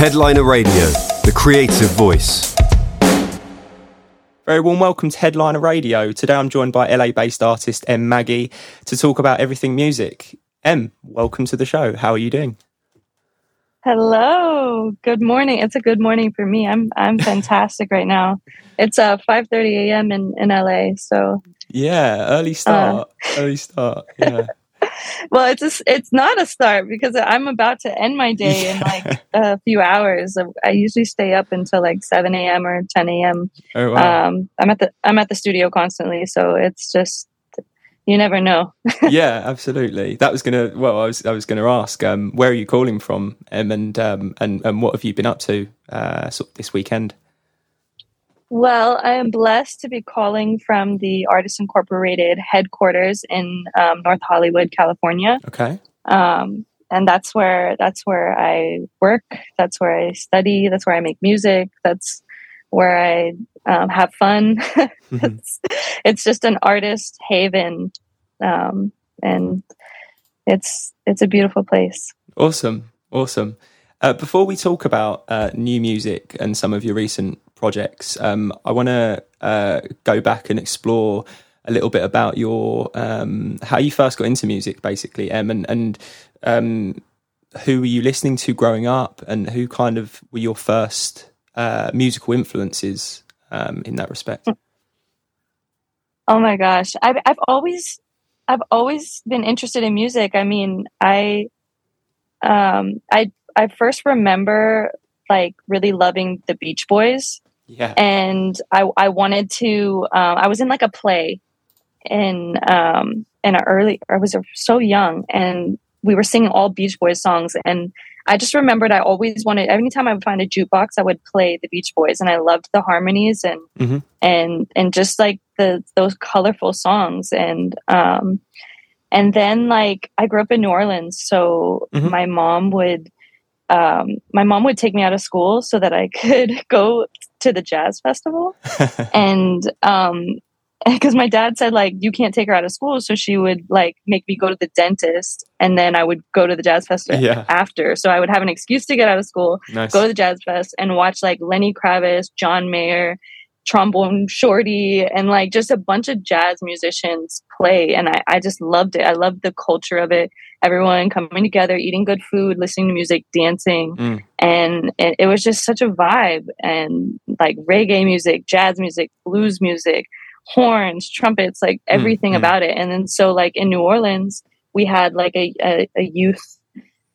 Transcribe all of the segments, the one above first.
Headliner Radio, the creative voice. Very warm welcome to Headliner Radio. Today I'm joined by LA based artist M Maggie to talk about everything music. M, welcome to the show. How are you doing? Hello. Good morning. It's a good morning for me. I'm I'm fantastic right now. It's uh 5:30 a.m. in in LA, so Yeah, early start. Uh, early start. Yeah. well, it's a, it's not a start because I'm about to end my day yeah. in like a few hours. I usually stay up until like 7 a.m. or 10 a.m. Oh, wow. Um, I'm at the I'm at the studio constantly, so it's just you never know. yeah, absolutely. That was gonna. Well, I was I was gonna ask, um, where are you calling from, um, and um, and and what have you been up to uh, sort of this weekend? Well, I am blessed to be calling from the Artists Incorporated headquarters in um, North Hollywood, California. Okay. Um, and that's where that's where I work. That's where I study. That's where I make music. That's where I um, have fun. mm-hmm. it's, it's, just an artist haven, um, and it's it's a beautiful place. Awesome, awesome. Uh, before we talk about uh, new music and some of your recent projects, um, I want to uh, go back and explore a little bit about your um, how you first got into music, basically, Em, and and um, who were you listening to growing up, and who kind of were your first uh, musical influences um, in that respect? Oh my gosh, I've I've always I've always been interested in music. I mean, I um, I I first remember like really loving the Beach Boys. Yeah. And I I wanted to um, I was in like a play in um in an early I was so young and we were singing all Beach Boys songs and I just remembered I always wanted anytime I would find a jukebox I would play the Beach Boys and I loved the harmonies and mm-hmm. and and just like the those colorful songs and um and then like I grew up in New Orleans so mm-hmm. my mom would um my mom would take me out of school so that I could go to the jazz festival and um because my dad said like you can't take her out of school so she would like make me go to the dentist and then i would go to the jazz festival yeah. after so i would have an excuse to get out of school nice. go to the jazz fest and watch like lenny kravitz john mayer trombone shorty and like just a bunch of jazz musicians play and I, I just loved it i loved the culture of it everyone coming together eating good food listening to music dancing mm. and it, it was just such a vibe and like reggae music jazz music blues music horns, trumpets, like mm, everything mm-hmm. about it. And then so like in New Orleans, we had like a, a, a youth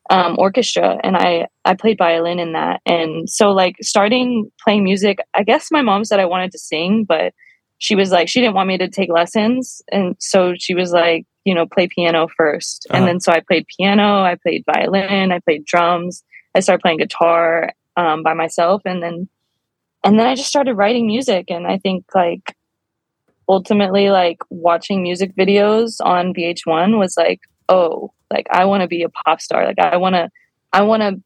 um, orchestra and I, I played violin in that. And so like starting playing music, I guess my mom said I wanted to sing, but she was like, she didn't want me to take lessons. And so she was like, you know, play piano 1st uh-huh. And then so I played piano, I played violin, I played drums, I started playing guitar um, by myself. And then, and then I just started writing music. And I think like ultimately like watching music videos on VH1 was like, oh, like I want to be a pop star. Like I want to, I want to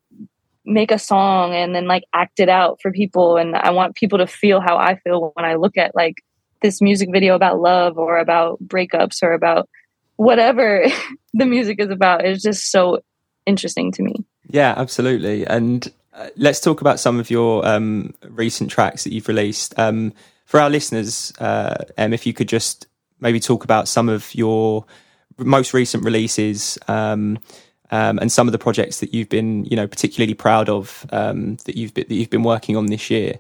make a song and then like act it out for people. And I want people to feel how I feel when I look at like this music video about love or about breakups or about whatever the music is about. It's just so interesting to me. Yeah, absolutely. And uh, let's talk about some of your um, recent tracks that you've released. Um, for our listeners, uh, if you could just maybe talk about some of your most recent releases um, um, and some of the projects that you've been, you know, particularly proud of um, that you've been, that you've been working on this year.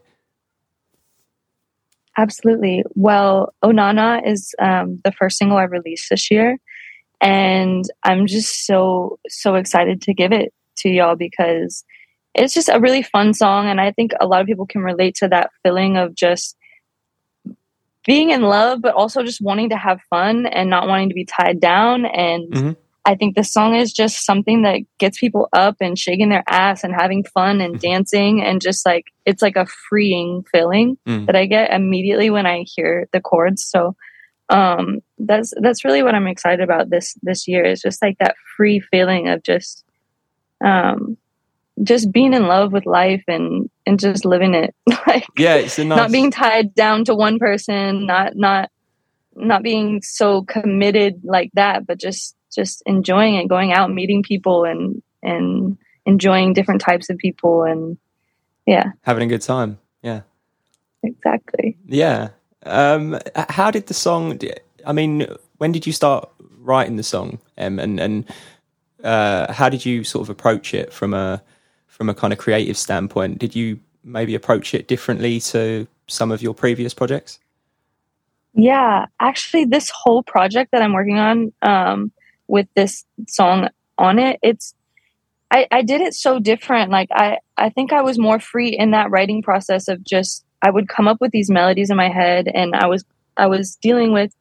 Absolutely. Well, Onana is um, the first single I released this year, and I'm just so so excited to give it to y'all because it's just a really fun song, and I think a lot of people can relate to that feeling of just being in love, but also just wanting to have fun and not wanting to be tied down. And mm-hmm. I think the song is just something that gets people up and shaking their ass and having fun and mm-hmm. dancing and just like it's like a freeing feeling mm. that I get immediately when I hear the chords. So um that's that's really what I'm excited about this this year is just like that free feeling of just um just being in love with life and and just living it like yeah it's nice... not being tied down to one person not not not being so committed like that but just just enjoying it going out meeting people and and enjoying different types of people and yeah, having a good time. Yeah, exactly. Yeah. Um, how did the song? I mean, when did you start writing the song? Um, and and uh, how did you sort of approach it from a from a kind of creative standpoint? Did you maybe approach it differently to some of your previous projects? Yeah, actually, this whole project that I'm working on um, with this song on it, it's I, I did it so different. Like I, I think I was more free in that writing process of just I would come up with these melodies in my head, and I was I was dealing with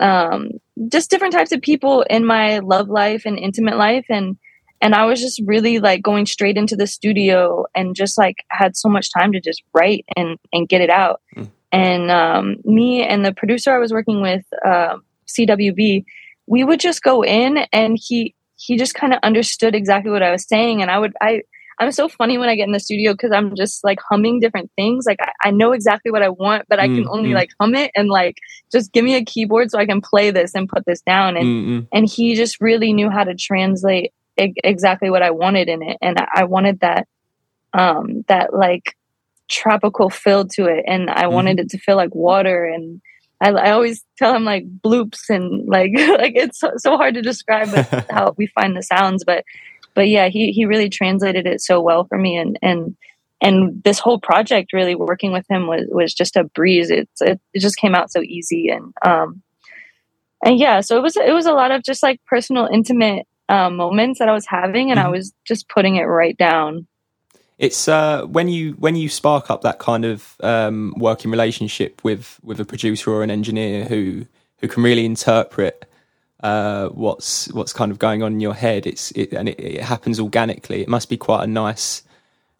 um, just different types of people in my love life and intimate life, and and I was just really like going straight into the studio and just like had so much time to just write and and get it out. Mm. And um, me and the producer I was working with, uh, CWB, we would just go in and he he just kind of understood exactly what I was saying, and I would I I'm so funny when I get in the studio because I'm just like humming different things. Like I, I, know exactly what I want, but I can mm, only mm. like hum it and like just give me a keyboard so I can play this and put this down. And mm and he just really knew how to translate exactly what I wanted in it, and I wanted that um that like tropical feel to it, and I mm wanted it to feel like water. And. I, I, always tell him like bloops and like like it's so, so hard to describe how we find the sounds, but but yeah, he he really translated it so well for me, and and and this whole project really working with him was was just a breeze. It's it, it just came out so easy, and um and yeah, so it was it was a lot of just like personal, intimate um, moments that I was having, and mm-hmm. I was just putting it right down. It's uh, when you when you spark up that kind of um, working relationship with with a producer or an engineer who who can really interpret uh, what's what's kind of going on in your head. It's it, and it, it happens organically. It must be quite a nice,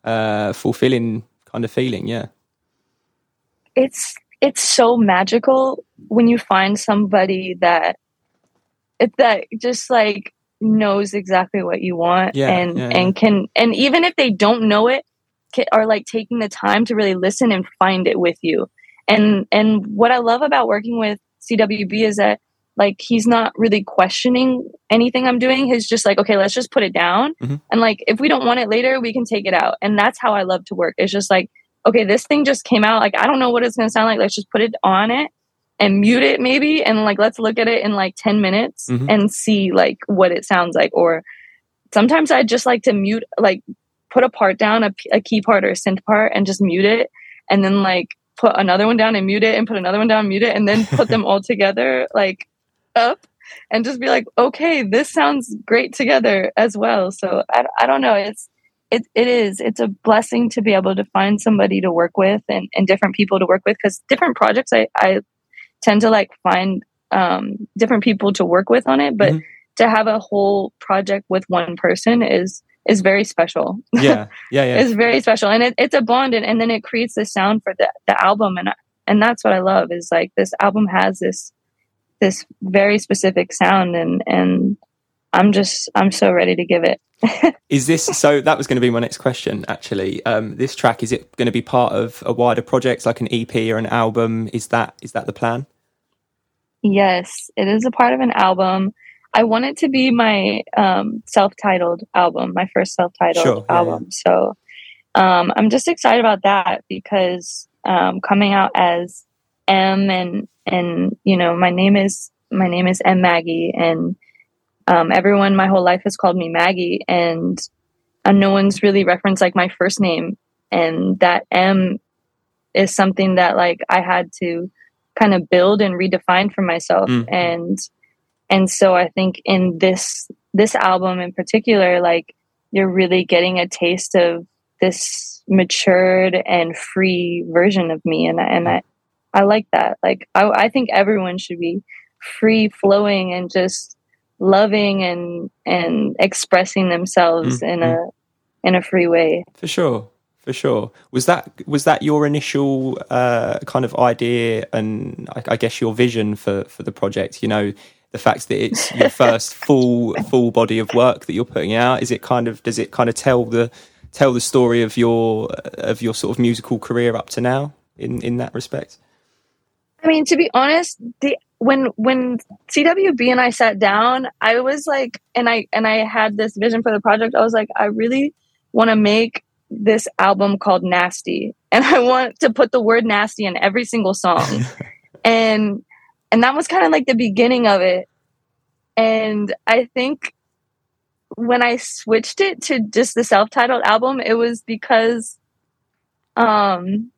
uh, fulfilling kind of feeling. Yeah, it's it's so magical when you find somebody that it, that just like knows exactly what you want yeah, and yeah, and can and even if they don't know it can, are like taking the time to really listen and find it with you and and what i love about working with cwb is that like he's not really questioning anything I'm doing. He's just like, okay, let's just put it down. Mm-hmm. And like, if we don't want it later, we can take it out. And that's how I love to work. It's just like, okay, this thing just came out. Like, I don't know what it's going to sound like. Let's just put it on it and mute it maybe. And like, let's look at it in like 10 minutes mm-hmm. and see like what it sounds like. Or sometimes I just like to mute, like put a part down, a, a key part or a synth part and just mute it. And then like put another one down and mute it and put another one down, mute it, and then put them all together. Like, up and just be like, okay, this sounds great together as well. So I, I don't know. It's, it, it is, it's a blessing to be able to find somebody to work with and, and different people to work with. Cause different projects, I, I tend to like find, um, different people to work with on it, but mm-hmm. to have a whole project with one person is, is very special. Yeah. Yeah. Yeah. it's very special. And it, it's a bond and, and then it creates the sound for the, the album. And, and that's what I love is like this album has this this very specific sound and and I'm just I'm so ready to give it. is this so that was going to be my next question actually. Um, this track is it going to be part of a wider project like an EP or an album? Is that is that the plan? Yes, it is a part of an album. I want it to be my um, self-titled album, my first self-titled sure, yeah, album. Yeah. So um, I'm just excited about that because um, coming out as M and and you know my name is my name is M Maggie and um, everyone my whole life has called me Maggie and uh, no one's really referenced like my first name and that M is something that like I had to kind of build and redefine for myself mm. and and so I think in this this album in particular like you're really getting a taste of this matured and free version of me and and I I like that. Like I, I think everyone should be free flowing and just loving and and expressing themselves mm-hmm. in a in a free way. For sure. For sure. Was that was that your initial uh, kind of idea and I, I guess your vision for for the project? You know, the fact that it's your first full full body of work that you're putting out is it kind of does it kind of tell the tell the story of your of your sort of musical career up to now in in that respect I mean, to be honest, the when when CWB and I sat down, I was like, and I and I had this vision for the project. I was like, I really want to make this album called Nasty, and I want to put the word nasty in every single song. and and that was kind of like the beginning of it. And I think when I switched it to just the self-titled album, it was because um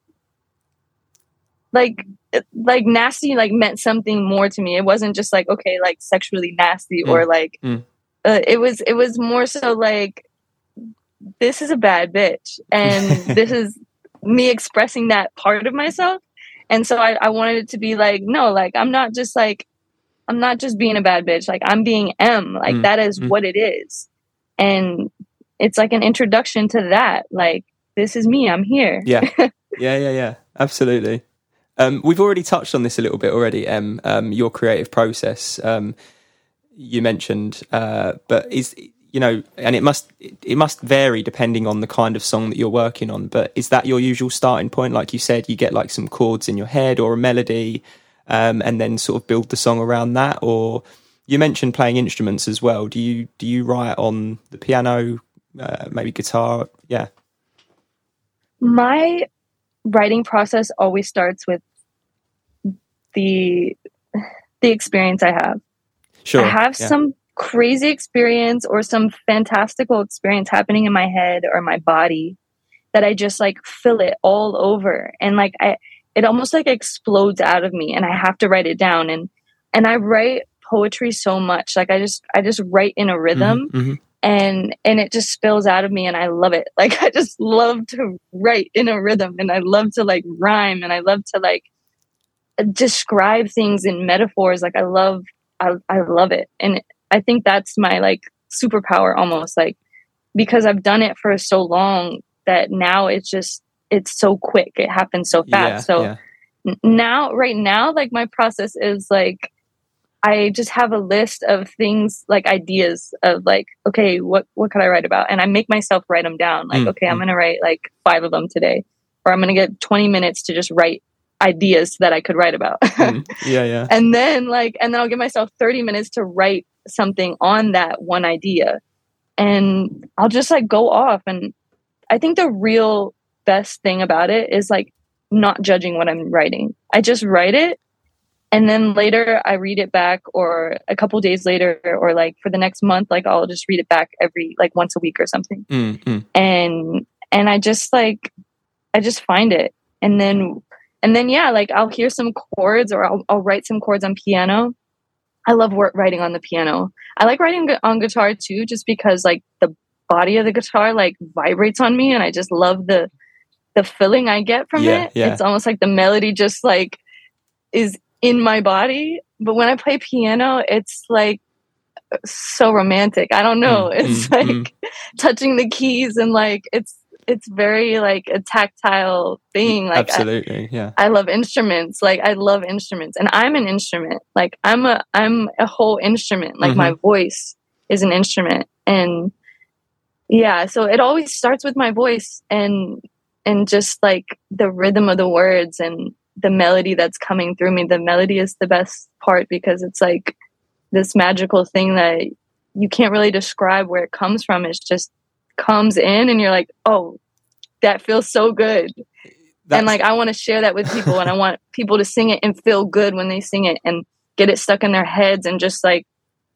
like like nasty like meant something more to me. It wasn't just like okay, like sexually nasty Mm. or like Mm. uh, it was it was more so like this is a bad bitch and this is me expressing that part of myself. And so I, I wanted it to be like, no, like I'm not just like I'm not just being a bad bitch. Like I'm being M. Like Mm, that is mm. what it is. And it's like an introduction to that. Like this is me. I'm here. Yeah, yeah, yeah, yeah. Absolutely. Um, we've already touched on this a little bit already. Em, um, your creative process. Um, you mentioned, uh, but is you know, and it must it must vary depending on the kind of song that you're working on. But is that your usual starting point? Like you said, you get like some chords in your head or a melody, um, and then sort of build the song around that. Or you mentioned playing instruments as well. Do you do you write on the piano, uh, maybe guitar? Yeah, My writing process always starts with the the experience I have. sure. I have yeah. some crazy experience or some fantastical experience happening in my head or my body that I just like feel it all over and like I it almost like explodes out of me and I have to write it down and and I write poetry so much like I just I just write in a rhythm Mhm, mhm. and and it just spills out of me and I love it. Like I just love to write in a rhythm and I love to like rhyme and I love to like describe things in metaphors. Like I love I I love it. And I think that's my like superpower almost like because I've done it for so long that now it's just it's so quick. It happens so fast. so yeah. n- now right now like my process is like i just have a list of things like ideas of like okay what what could i write about and i make myself write them down like Mm, okay i'm mm. gonna write like five of them today or i'm gonna get 20 minutes to just write ideas that i could write about. Mm, yeah, yeah. and then like and then i'll give myself 30 minutes to write something on that one idea. And i'll just like go off. And i think the real best thing about it is like not judging what i'm writing. I just write it and then later i read it back or a couple days later or like for the next month like i'll just read it back every like once a week or something. Mm, mm. and and I just like I just find it. And then and then yeah like I'll hear some chords or I'll, I'll write some chords on piano. I love work writing on the piano. I like writing on guitar too just because like the body of the guitar like vibrates on me and I just love the the feeling I get from Yeah, it. yeah. It's almost like the melody just like is in my body. But when I play piano, it's like so romantic. I don't know. Mm, it's mm, like mm. touching the keys and like it's it's very like a tactile thing. Like I, Absolutely, yeah. I love instruments. Like I love instruments, and I'm an instrument. Like I'm a I'm a whole instrument. Like my mm-hmm. voice is an instrument, and yeah. So it always starts with my voice and and just like the rhythm of the words and the melody that's coming through me. The melody is the best part because it's like this magical thing that you can't really describe where it comes from. It's just comes in and you're like, oh, that feels so good. That's- and like I want to share that with people and I want people to sing it and feel good when they sing it and get it stuck in their heads and just like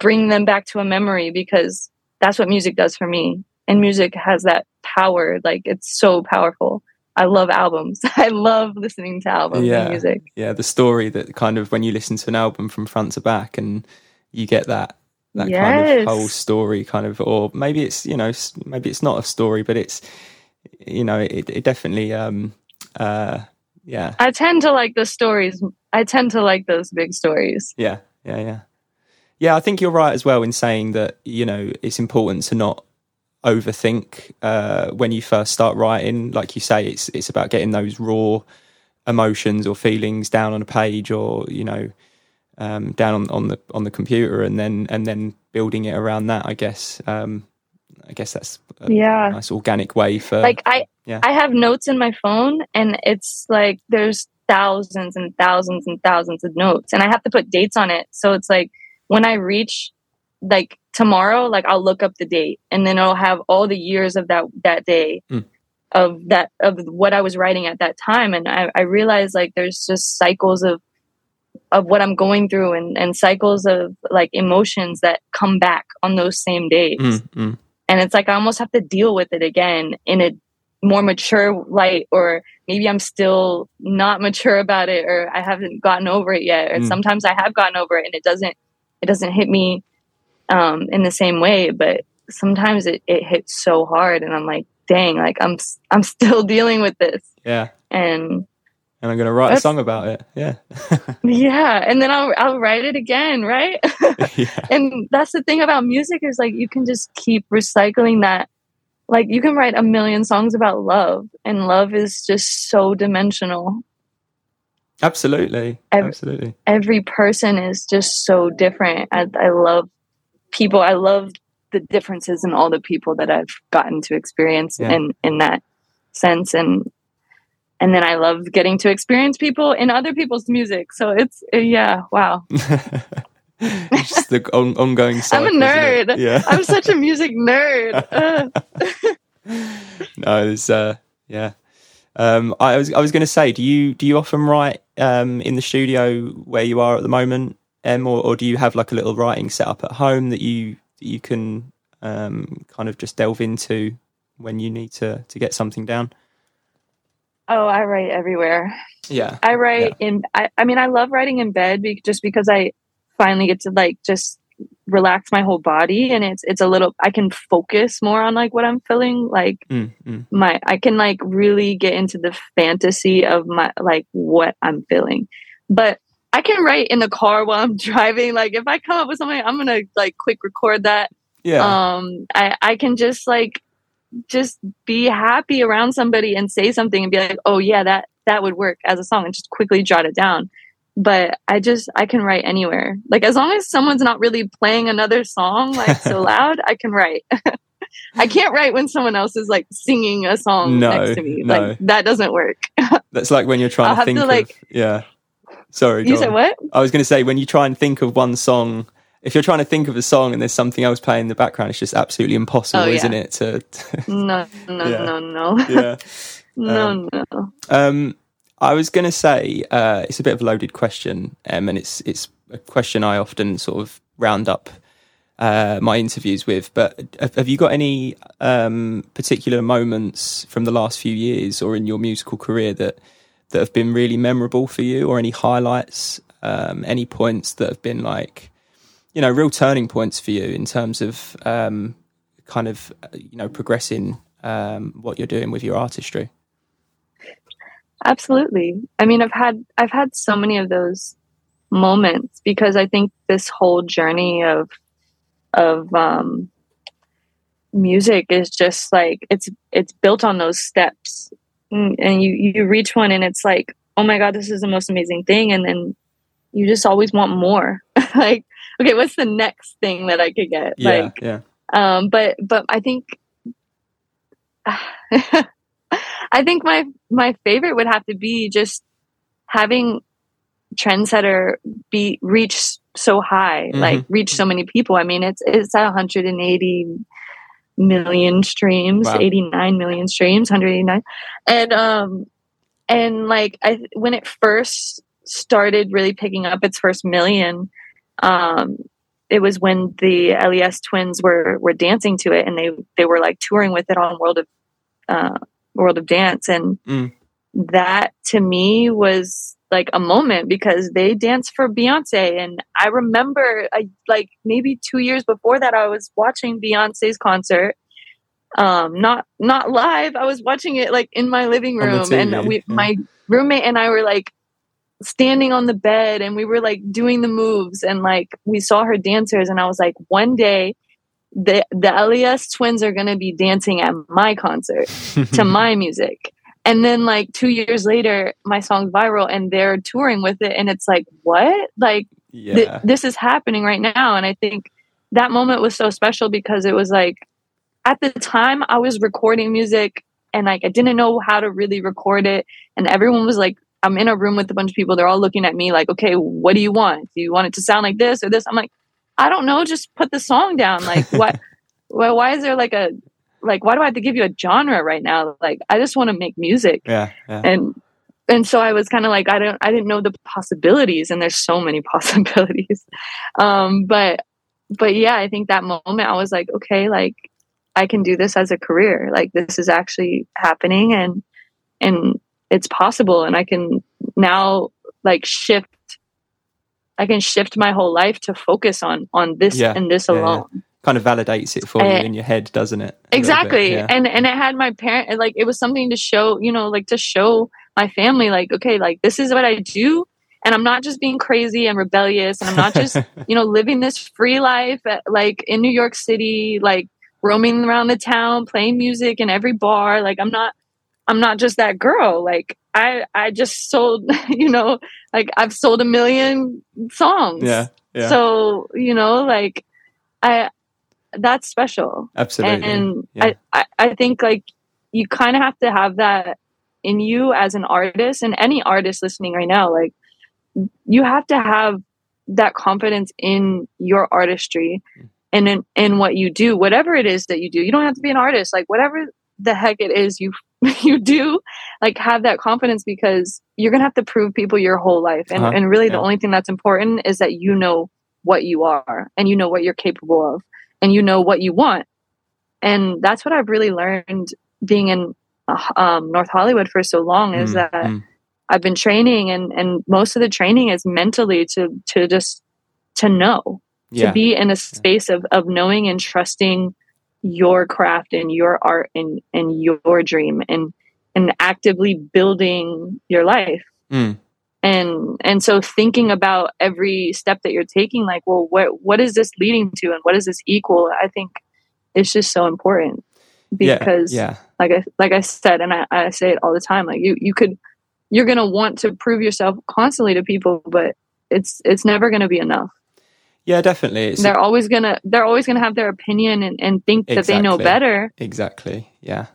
bring them back to a memory because that's what music does for me. And music has that power. Like it's so powerful. I love albums. I love listening to albums Yeah. and music. yeah, the story that kind of when you listen to an album from front to back and you get that that kind of whole story kind of or maybe it's you know maybe it's not a story but it's you know it, it definitely um uh yeah I tend to like the stories. I tend to like those big stories. yeah yeah yeah yeah i think you're right as well in saying that you know it's important to not overthink uh when you first start writing like you say it's it's about getting those raw emotions or feelings down on a page or you know um, down on, on the on the computer and then and then building it around that i guess um, i guess that's a Yeah. nice organic way for like I yeah. I have notes in my phone and it's like there's thousands and thousands and thousands of notes and I have to put dates on it. So it's like when I reach like tomorrow, like I'll look up the date and then it'll have all the years of that that day Mm. of that of what I was writing at that time and I, I realized like there's just cycles of of what I'm going through and, and cycles of like emotions that come back on those same days. Mm-hmm. And it's like I almost have to deal with it again in a more mature light or maybe I'm still not mature about it or I haven't gotten over it yet. Or Mm. sometimes I have gotten over it and it doesn't it doesn't hit me um in the same way, but sometimes it, it hits so hard and I'm like, dang, like I'm I'm still dealing with this. Yeah. And And I'm going to write a song about it. Yeah. yeah, and then I'll I'll write it again, right? yeah. and that's the thing about music is like you can just keep recycling that like you can write a million songs about love and love is just so dimensional Absolutely. Ev- Absolutely. every person is just so different i, I love people i love the differences in all the people that i've gotten to experience Yeah. in in that sense and and then i love getting to experience people in other people's music so it's uh, yeah wow it's just the on- ongoing cycle. i'm a nerd Yeah. i'm such a music nerd no, it's uh, yeah. Um, I was I was going to say, do you do you often write um in the studio where you are at the moment, Em, or, or do you have like a little writing setup at home that you that you can um kind of just delve into when you need to to get something down? Oh i write everywhere Yeah. I write in. I, I mean, I love writing in bed be, just because I finally get to like just relax my whole body, and it's it's a little. I can focus more on like what I'm feeling. Like Mm, mm. my, I can like really get into the fantasy of my like what I'm feeling. But I can write in the car while I'm driving. Like if I come up with something, I'm gonna like quick record that Yeah. um i i can just like just be happy around somebody and say something and be like oh yeah that that would work as a song and just quickly jot it down but i just i can write anywhere like as long as someone's not really playing another song like so loud i can write i can't write when someone else is like singing a song No, next to me no. like that doesn't work That's like when you're trying I'll to think to, of like- yeah. Sorry. you said on. what I was going to say when you try and think of one song, if you're trying to think of a song and there's something else playing in the background, it's just absolutely impossible, Oh, yeah. isn't it? To, no no Yeah. no no yeah. no no Um, I was going to say uh, it's a bit of a loaded question, um, and it's it's a question I often sort of round up uh, my interviews with. But have, have you got any um, particular moments from the last few years or in your musical career that that have been really memorable for you, or any highlights, um, any points that have been like, you know, real turning points for you in terms of um, kind of you know progressing um, what you're doing with your artistry? absolutely. I mean i've had i've had so many of those moments because i think this whole journey of of um music is just like it's it's built on those steps. Mm, and you you reach one and it's like oh my god this is the most amazing thing. And then you just always want more. Like okay what's the next thing that i could get Yeah, like yeah. um but but i think i think my my favorite would have to be just having trendsetter be reach so high Mhm. like reach so many people i mean it's it's at 180 million streams Wow. 89 million streams 189 and um and like i when it first started really picking up its first million um it was when the les twins were were dancing to it and they they were like touring with it on world of uh world of dance. And Mm. that to me was like a moment because they danced for Beyonce. And I remember I, like maybe 2 years before that I was watching Beyonce's concert. Um not not live. I was watching it like in my living room. TV, and we yeah. my roommate and I were like standing on the bed and we were like doing the moves and like we saw her dancers and I was like one day the the LES twins are going to be dancing at my concert to my music. And then like 2 years later my song's viral and they're touring with it and it's like what? Like yeah. th- this is happening right now and I think that moment was so special because it was like at the time I was recording music and like I didn't know how to really record it and everyone was like I'm in a room with a bunch of people they're all looking at me like okay what do you want do you want it to sound like this or this I'm like I don't know just put the song down like what why, why is there like a like why do I have to give you a genre right now? Like I just want to make music. Yeah, yeah. And and so I was kind of like I don't I didn't know the possibilities and there's so many possibilities. Um but but yeah, I think that moment I was like okay, like I can do this as a career. Like this is actually happening and and it's possible and I can now like shift I can shift my whole life to focus on on this Yeah, and this yeah, yeah. alone. Kind of validates it for you Uh, in your head, doesn't it? A exactly yeah. and and it had my parent like it was something to show you know like to show my family like okay like this is what i do and i'm not just being crazy and rebellious and i'm not just you know living this free life at, like in new york city like roaming around the town playing music in every bar like i'm not i'm not just that girl like i i just sold you know like i've sold a million songs yeah, yeah. so you know like i that's special Absolutely. and yeah. I, I i think like you kind of have to have that in you as an artist and any artist listening right now like you have to have that confidence in your artistry and in, in what you do whatever it is that you do you don't have to be an artist like whatever the heck it is you you do like have that confidence because you're gonna have to prove people your whole life. And, Uh-huh, and really the only thing that's important is that you know what you are and you know what you're capable of and you know what you want. And that's what i've really learned being in uh, um, north hollywood for so long is Mm, that mm. i've been training and and most of the training is mentally to to just to know yeah. to be in a space of of knowing and trusting your craft and your art and and your dream and and actively building your life Mm. and and so thinking about every step that you're taking like well what what is this leading to and what is this equal i think it's just so important Yeah, because yeah. like i like i said and I, I say it all the time like you you could you're gonna want to prove yourself constantly to people but it's it's never gonna be enough Yeah, definitely. It's they're always gonna they're always gonna have their opinion and, and think that they know better exactly. Yeah.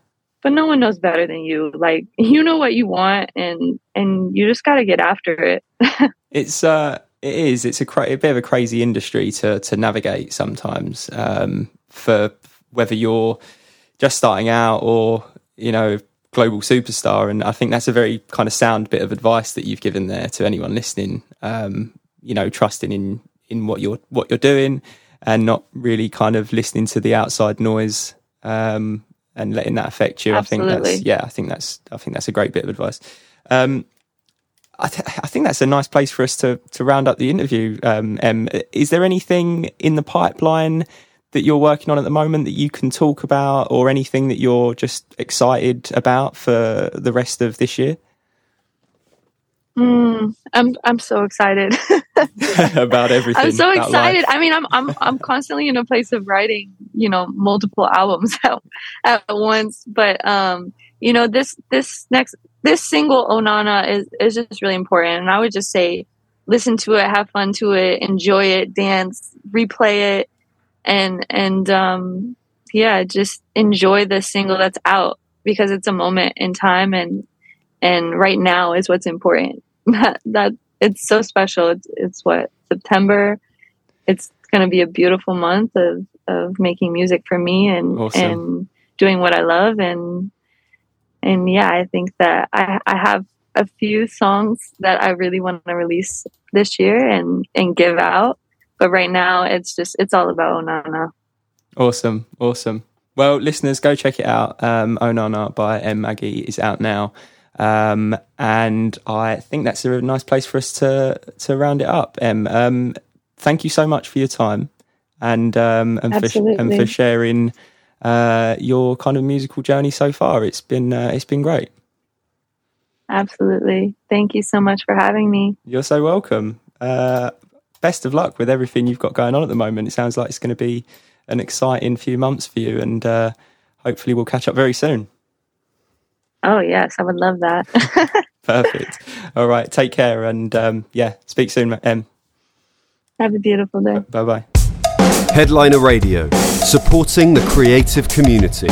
but no one knows better than you like you know what you want and and you just gotta get after it It's uh it is. It's a, cra- a bit of a crazy industry to to navigate sometimes. Um, for whether you're just starting out or you know global superstar, and I think that's a very kind of sound bit of advice that you've given there to anyone listening. Um, you know, trusting in in what you're what you're doing, and not really kind of listening to the outside noise. Um, and letting that affect you. I think that's yeah. I think that's I think that's a great bit of advice. Um, I, th- I think that's a nice place for us to to round up the interview. Um, em. is there anything in the pipeline that you're working on at the moment that you can talk about, or anything that you're just excited about for the rest of this year? Mm, i'm i'm so excited about everything. i'm so excited life. i mean i'm i'm i'm constantly in a place of writing you know multiple albums at, at once but um you know this this next this single onana is is just really important and i would just say listen to it have fun to it enjoy it dance replay it and and um yeah just enjoy the single that's out because it's a moment in time and and right now is what's important that that it's so special. It's it's what september? It's going to be a beautiful month of of making music for me and Awesome. and doing what i love. And and yeah i think that i i have a few songs that i really want to release this year and and give out. But right now it's just it's all about onana. Awesome, awesome. Well, listeners, go check it out. Um, Onana by M Maggie is out now, um, and I think that's a nice place for us to to round it up. Em, um, thank you so much for your time, and um, and for and for sharing uh, your kind of musical journey so far. It's been uh, it's been great. absolutely thank you so much for having me You're so welcome. Uh, best of luck with everything you've got going on at the moment. It sounds like it's going to be an exciting few months for you, and uh, hopefully we'll catch up very soon. Oh yes i would love that Perfect. All right. Take care, and um, yeah, speak soon, Em. have a beautiful day Bye bye. Headliner Radio, supporting the creative community.